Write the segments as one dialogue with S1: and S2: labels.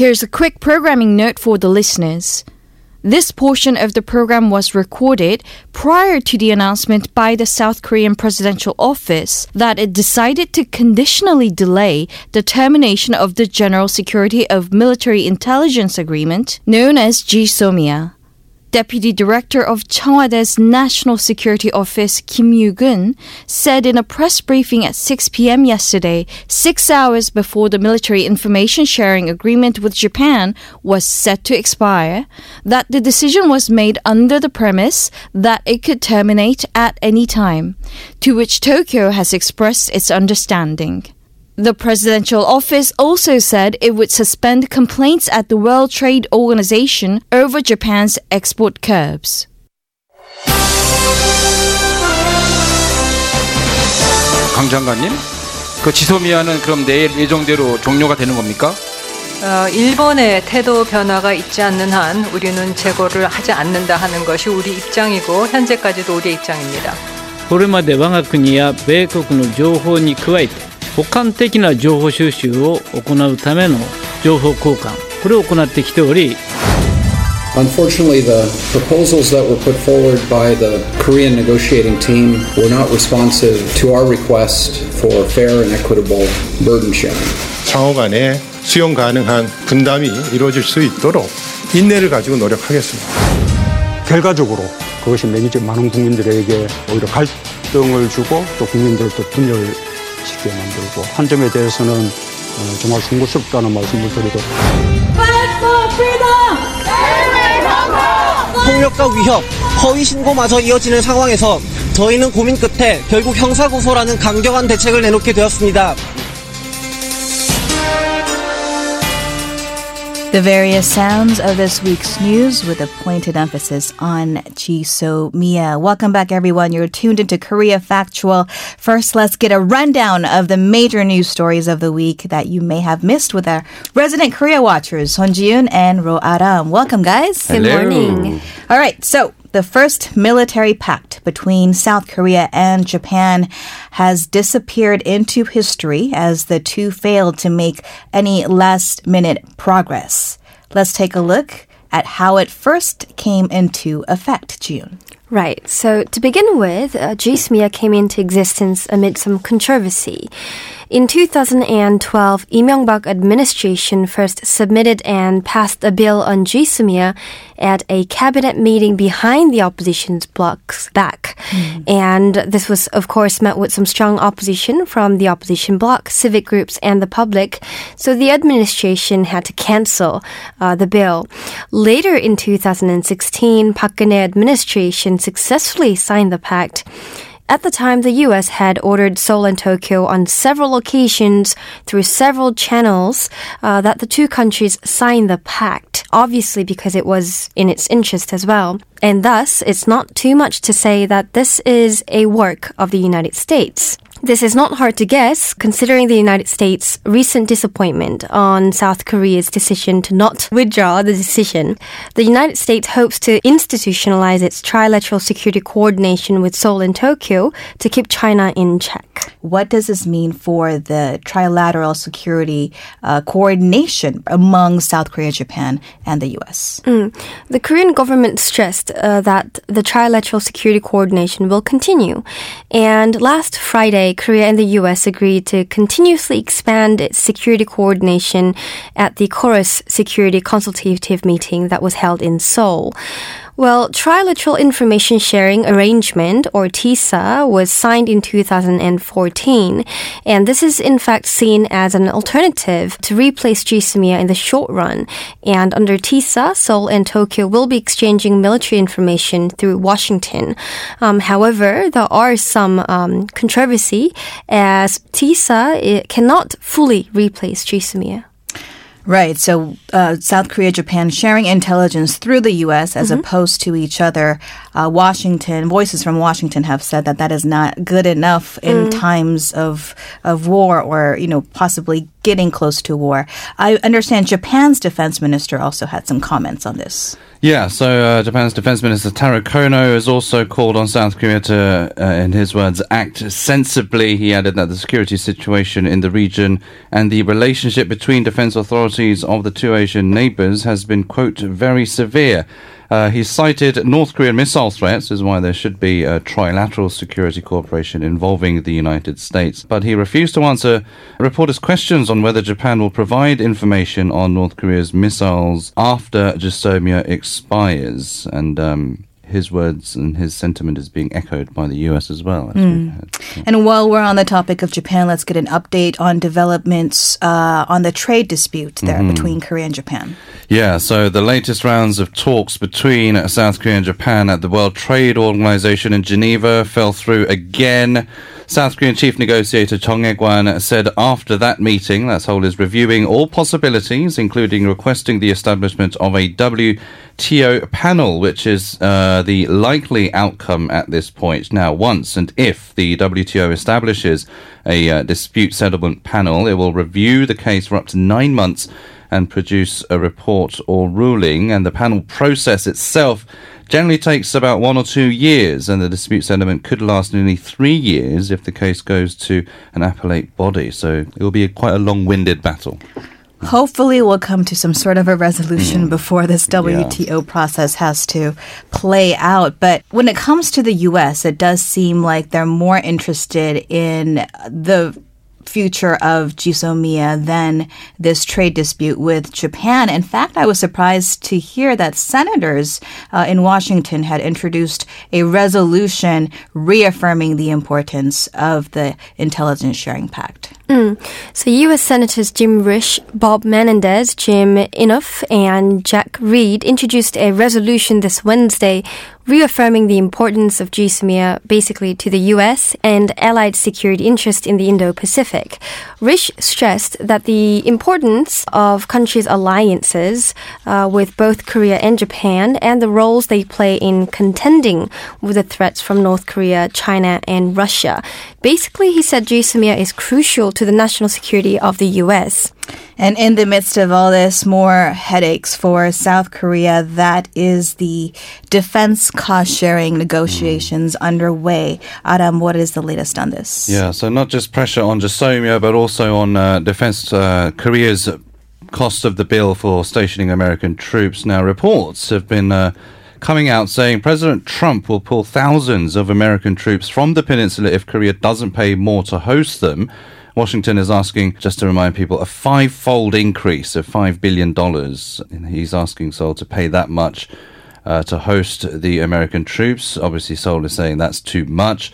S1: Here's a quick programming note for the listeners. This portion of the program was recorded prior to the announcement by the South Korean presidential office that it decided to conditionally delay the termination of the General Security of Military Intelligence Agreement, known as GSOMIA. Deputy Director of Cheong Wa Dae's National Security Office Kim You-geun said in a press briefing at 6 p.m. yesterday, 6 hours before the military information sharing agreement with Japan was set to expire, that the decision was made under the premise that it could terminate at any time, to which Tokyo has expressed its understanding. The presidential office also said it would suspend complaints at the World Trade Organization over Japan's export curbs.
S2: 강 장관님, 그 지소미아는 그럼 내일 예정대로 종료가 되는 겁니까?
S3: 어, 일본의 태도 변화가 있지 않는 한 우리는 재고를 하지 않는다 하는 것이 우리 입장이고 현재까지도 우리의 입장입니다.
S4: これまで我が国や米国の情報に加えて 補完的な情報収集を行うための情報交換これを行ってきており
S5: Unfortunately, the proposals that were put forward by the Korean negotiating team were not responsive to our request for fair and equitable burden sharing.
S6: 상호 간에 수용 가능한 분담이 이루어질 수 있도록 인내를 가지고 노력하겠습니다.
S7: 결과적으로 그것이 매니저 많은 국민들에게 오히려 갈등을 주고 또 국민들을 또 분열 시키게 만들고 한 점에 대해서는 어, 정말 송구스럽다는 말씀을 드리고
S8: 폭력과 위협, 허위 신고마저 이어지는 상황에서 저희는 고민 끝에 결국 형사고소라는 강경한 대책을 내놓게 되었습니다.
S1: The various sounds of this week's news with a pointed emphasis on GSOMIA. Welcome back, everyone. You're tuned into Korea Factual. First, let's get a rundown of the major news stories of the week that you may have missed with our resident Korea watchers, Son Ji-yoon and Ro Aram. Welcome, guys.
S2: Good morning.
S1: All right, so the first military pact between South Korea and Japan has disappeared into history as the two failed to make any last minute progress. Let's take a look at how it first came into effect, June.
S9: Right. So to begin with, uh, GSOMIA came into existence amid some controversy. In 2012, Lee Myung-bak administration first submitted and passed a bill on GSOMIA at a cabinet meeting behind the opposition's bloc's back. And this was, of course, met with some strong opposition from the opposition bloc, civic groups, and the public. So the administration had to cancel uh, the bill. Later in 2016, Park Geun-hye administration successfully signed the pact. At the time, the US had ordered Seoul and Tokyo on several occasions through several channels uh, that the two countries sign the pact, obviously because it was in its interest as well. And thus, it's not too much to say that this is a work of the United States. This is not hard to guess, considering the United States' recent disappointment on South Korea's decision to not withdraw the decision. The United States hopes to institutionalize its trilateral security coordination with Seoul and Tokyo to keep China in check.
S1: What does this mean for the trilateral security uh, coordination among South Korea, Japan, and the US?
S9: The Korean government stressed uh, that the trilateral security coordination will continue. And last Friday, Korea and the US agreed to continuously expand its security coordination at the Chorus Security Consultative Meeting that was held in Seoul. Well, Trilateral Information Sharing Arrangement, or TISA, was signed in 2014, and this is in fact seen as an alternative to replace GSOMIA in the short run. And under TISA, Seoul and Tokyo will be exchanging military information through Washington. Um, however, there are some um, controversy as TISA cannot fully replace GSOMIA.
S1: Right. So uh, South Korea, Japan sharing intelligence through the U.S. as opposed to each other. Uh, Washington voices from Washington have said that that is not good enough in times of of war or you know possibly
S10: getting close to war. I understand Japan's defense minister also had some comments on this.
S11: Yeah, so uh, Japan's Defense Minister Taro Kono has also called on South Korea to, uh, in his words, act sensibly. He added that the security situation in the region and the relationship between defense authorities of the two Asian neighbors has been, quote, very severe. Uh, he cited North Korean missile threats as why there should be a trilateral security cooperation involving the United States. But he refused to answer reporters' questions on whether Japan will provide information on North Korea's missiles after GSOMIA expires. And um, his words and his sentiment is being echoed by the US as well.
S10: Mm. And while we're on the topic of Japan, let's get an update on developments uh, on the trade dispute there mm-hmm. between Korea and Japan.
S11: Yeah, so the latest rounds of talks between South Korea and Japan at the World Trade Organization in Geneva fell through again. South Korean chief negotiator Chung Hae-kwan said after that meeting that Seoul is reviewing all possibilities, including requesting the establishment of a WTO panel, which is uh, the likely outcome at this point. Now, once and if the WTO establishes a uh, dispute settlement panel, it will review the case for up to nine months and produce a report or ruling, and the panel process itself generally takes about one or two years, and the dispute settlement could last nearly three years if the case goes to an appellate body. So it will be a, quite a long winded battle.
S10: Hopefully, we'll come to some sort of a resolution mm. before this WTO yeah. process has to play out. But when it comes to the U.S., it does seem like they're more interested in the future of GSOMIA than this trade dispute with Japan. In fact, I was surprised to hear that senators uh, in Washington had introduced a resolution reaffirming the importance of the intelligence sharing pact.
S9: Mm. So, U.S. Senators Jim Risch, Bob Menendez, Jim Inhofe, and Jack Reed introduced a resolution this Wednesday reaffirming the importance of GSOMIA basically to the US and allied security interests in the Indo-Pacific. Risch stressed that the importance of countries' alliances uh, with both Korea and Japan and the roles they play in contending with the threats from North Korea, China, and Russia. Basically, he said GSOMIA is crucial to the national security of the US.
S10: And in the midst of all this, more headaches for South Korea. That is the defense cost sharing negotiations mm. underway. Aram, what is the latest on this?
S11: Yeah, so not just pressure on GSOMIA, but also on uh, defense uh, Korea's cost of the bill for stationing American troops. Now, reports have been. Uh, coming out saying President Trump will pull thousands of American troops from the peninsula if Korea doesn't pay more to host them. Washington is asking, just to remind people, a five fold increase of $5 billion. He's asking Seoul to pay that much uh, to host the American troops. Obviously, Seoul is saying that's too much.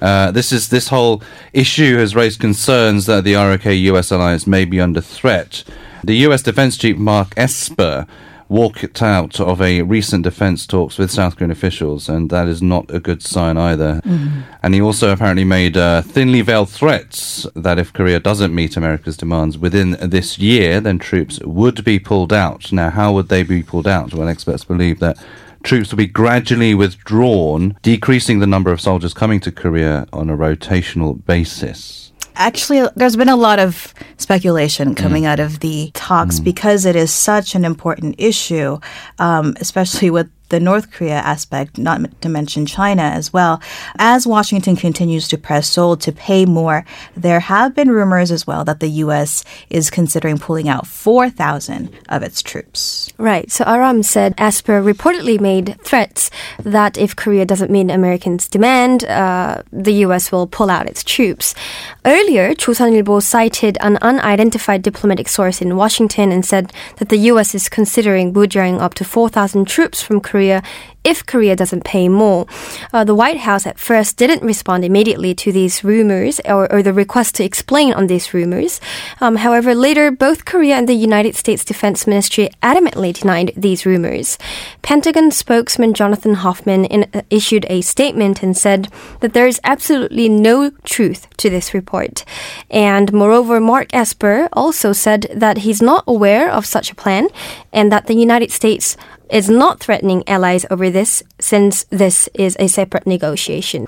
S11: Uh, this is this whole issue has raised concerns that the ROK US alliance may be under threat. The US Defense Chief Mark Esper walked out of a recent defense talks with South Korean officials, and that is not a good sign either. Mm-hmm. And he also apparently made uh, thinly veiled threats that if Korea doesn't meet America's demands within this year, then troops would be pulled out. Now, how would they be pulled out? Well, experts believe that troops will be gradually withdrawn, decreasing the number of soldiers coming to Korea on a rotational basis
S10: actually, there's been a lot of speculation coming mm. out of the talks mm. because it is such an important issue, um, especially with the North Korea aspect, not to mention China as well. As Washington continues to press Seoul to pay more, there have been rumors as well that the U.S. is considering pulling out 4,000 of its troops.
S9: Right. So Aram said Esper reportedly made threats that if Korea doesn't meet Americans' demand, uh, the U.S. will pull out its troops. Earlier, Chosunilbo cited an unidentified diplomatic source in Washington and said that the U.S. is considering withdrawing up to 4,000 troops from Korea Korea if Korea doesn't pay more. Uh, the White House at first didn't respond immediately to these rumors or, or the request to explain on these rumors. Um, however, later, both Korea and the United States Defense Ministry adamantly denied these rumors. Pentagon spokesman Jonathan Hoffman in, uh, issued a statement and said that there is absolutely no truth to this report. And moreover, Mark Esper also said that he's not aware of such a plan and that the United States is not threatening allies over this since this is a separate negotiation.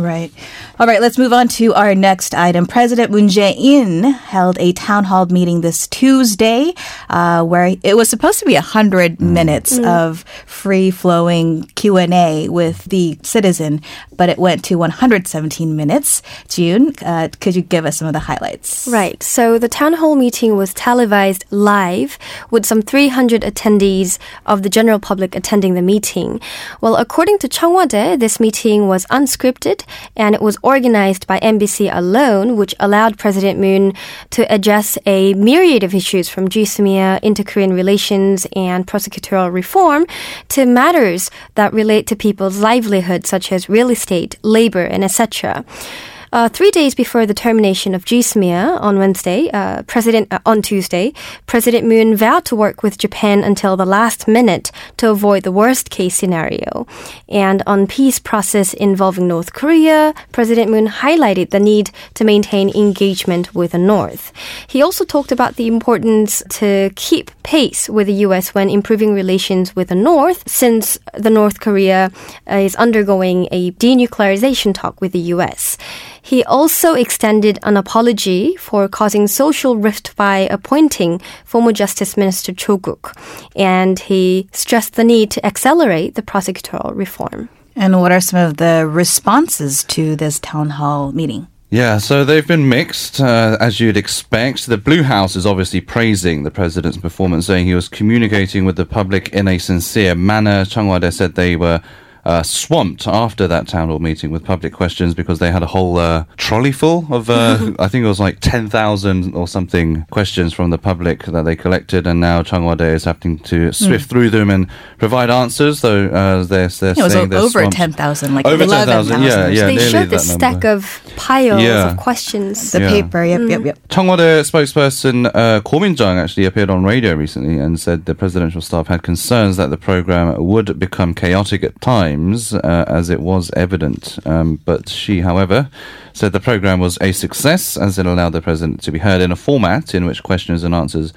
S10: Right. All right, let's move on to our next item. President Moon Jae-in held a town hall meeting this Tuesday uh, where it was supposed to be 100 minutes of free-flowing Q&A with the citizen, but it went to 117 minutes. June, uh, could you give us some of the highlights?
S9: Right. So the town hall meeting was televised live with some 300 attendees of the general public attending the meeting. Well, according to Cheong Wa Dae, this meeting was unscripted and it was organized by MBC alone, which allowed President Moon to address a myriad of issues from GSOMIA, inter-Korean relations, and prosecutorial reform to matters that relate to people's livelihood, such as real estate, labor, and etc. Uh, three days before the termination of GSOMIA on Wednesday, uh, President uh, on Tuesday, President Moon vowed to work with Japan until the last minute to avoid the worst case scenario. And on peace process involving North Korea, President Moon highlighted the need to maintain engagement with the North. He also talked about the importance to keep pace with the U.S. when improving relations with the North, since the North Korea is undergoing a denuclearization talk with the U.S. He also extended an apology for causing social rift by appointing former Justice Minister Cho Guk, and he stressed the need to accelerate the prosecutorial reform.
S10: And what are some of the responses to this town hall meeting?
S11: Yeah, so they've been mixed, uh, as you'd expect. The Blue House is obviously praising the president's performance, saying he was communicating with the public in a sincere manner. Cheong Wa Dae said they were uh, swamped after that town hall meeting with public questions because they had a whole uh, trolley full of, uh, I think it was like 10,000 or something questions from the public that they collected, and now Cheong Wa Dae is having to hmm. sift mm. through them and provide answers. Though uh, they're, they're
S10: it was
S11: saying
S10: over 10,000, like
S11: over
S10: 11,000.
S11: Yeah, yeah,
S9: they showed
S11: the
S9: stack of piles
S11: yeah.
S9: of questions.
S10: The
S11: yeah.
S10: paper, yep, mm. yep, yep.
S11: Cheong Wa Dae spokesperson uh, Ko Min-jung actually appeared on radio recently and said the presidential staff had concerns that the program would become chaotic at times uh, as it was evident. Um, but she, however, said the program was a success as it allowed the president to be heard in a format in which questions and answers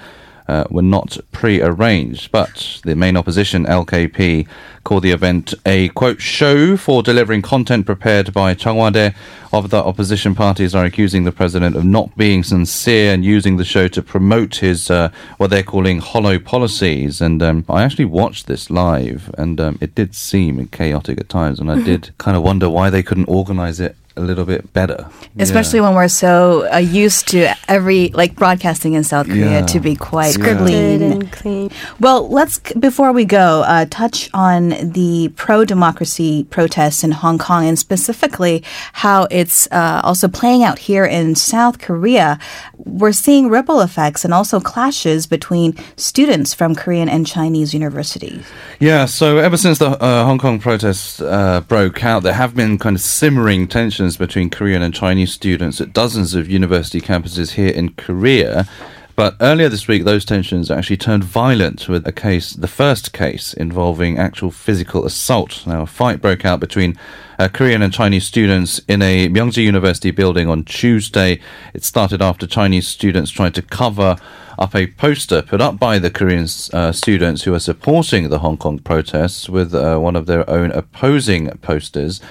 S11: uh, were not pre-arranged. But the main opposition, LKP, called the event a quote show for delivering content prepared by Cheong Wa Dae. Of the opposition parties are accusing the president of not being sincere and using the show to promote his uh, what they're calling hollow policies. And um, I actually watched this live, and um, it did seem chaotic at times, and I did kind of wonder why they couldn't organize it a little bit better.
S10: Especially when we're so uh, used to every like broadcasting in South Korea
S11: Yeah.
S10: to be quite
S9: Scripted
S10: clean.
S9: and clean.
S10: Well, let's before we go uh, touch on the pro-democracy protests in Hong Kong and specifically how it's uh, also playing out here in South Korea. We're seeing ripple effects and also clashes between students from Korean and Chinese universities.
S11: Yeah, so ever since the uh, Hong Kong protests uh, broke out, there have been kind of simmering tensions between Korean and Chinese students at dozens of university campuses here in Korea. But earlier this week, those tensions actually turned violent with a case, the first case involving actual physical assault. Now, a fight broke out between uh, Korean and Chinese students in a Myongji University building on Tuesday. It started after Chinese students tried to cover up a poster put up by the Korean uh, students who are supporting the Hong Kong protests with uh, one of their own opposing posters.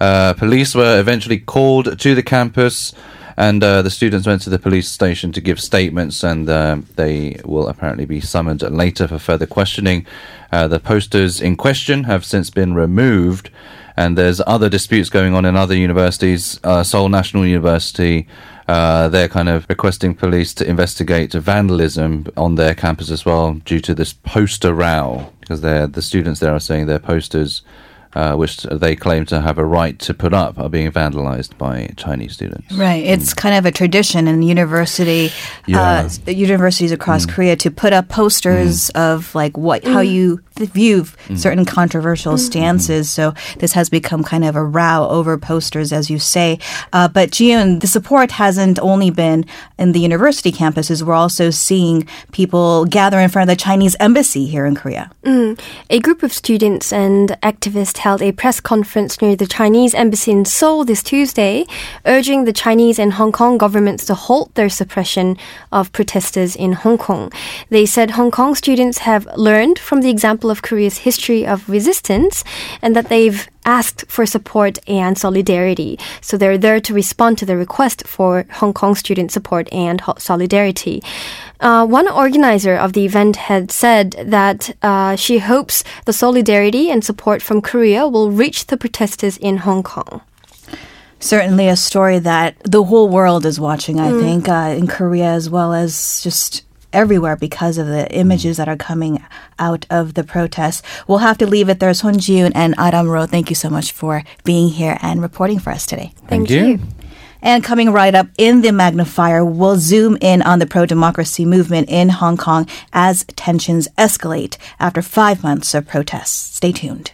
S11: Uh, police were eventually called to the campus, and uh, the students went to the police station to give statements, and uh, they will apparently be summoned later for further questioning. Uh, the posters in question have since been removed, and there's other disputes going on in other universities. Uh, Seoul National University. Uh, they're kind of requesting police to investigate vandalism on their campus as well due to this poster row because the students there are saying their posters uh, which they claim to have a right to put up are being vandalized by Chinese students.
S10: Right. It's kind of a tradition in university,
S11: Yeah.
S10: uh, universities across Korea to put up posters of like what how you th- view mm-hmm. certain controversial mm-hmm. stances. So this has become kind of a row over posters, as you say. Uh, but Jiun, the support hasn't only been in the university campuses. We're also seeing people gather in front of the Chinese embassy here in Korea. Mm.
S9: A group of students and activists held a press conference near the Chinese embassy in Seoul this Tuesday, urging the Chinese and Hong Kong governments to halt their suppression of protesters in Hong Kong. They said Hong Kong students have learned from the example of Korea's history of resistance and that they've asked for support and solidarity. So they're there to respond to the request for Hong Kong student support and solidarity. Uh, one organizer of the event had said that uh, she hopes the solidarity and support from Korea will reach the protesters in Hong Kong.
S10: Certainly a story that the whole world is watching, I think, uh, in Korea as well as just everywhere because of the images that are coming out of the protests. We'll have to leave it there. Son Jiun and Aram Ro, thank you so much for being here and reporting for us today.
S11: Thank you.
S10: And coming right up in the magnifier, we'll zoom in on the pro democracy movement in Hong Kong as tensions escalate after five months of protests. Stay tuned.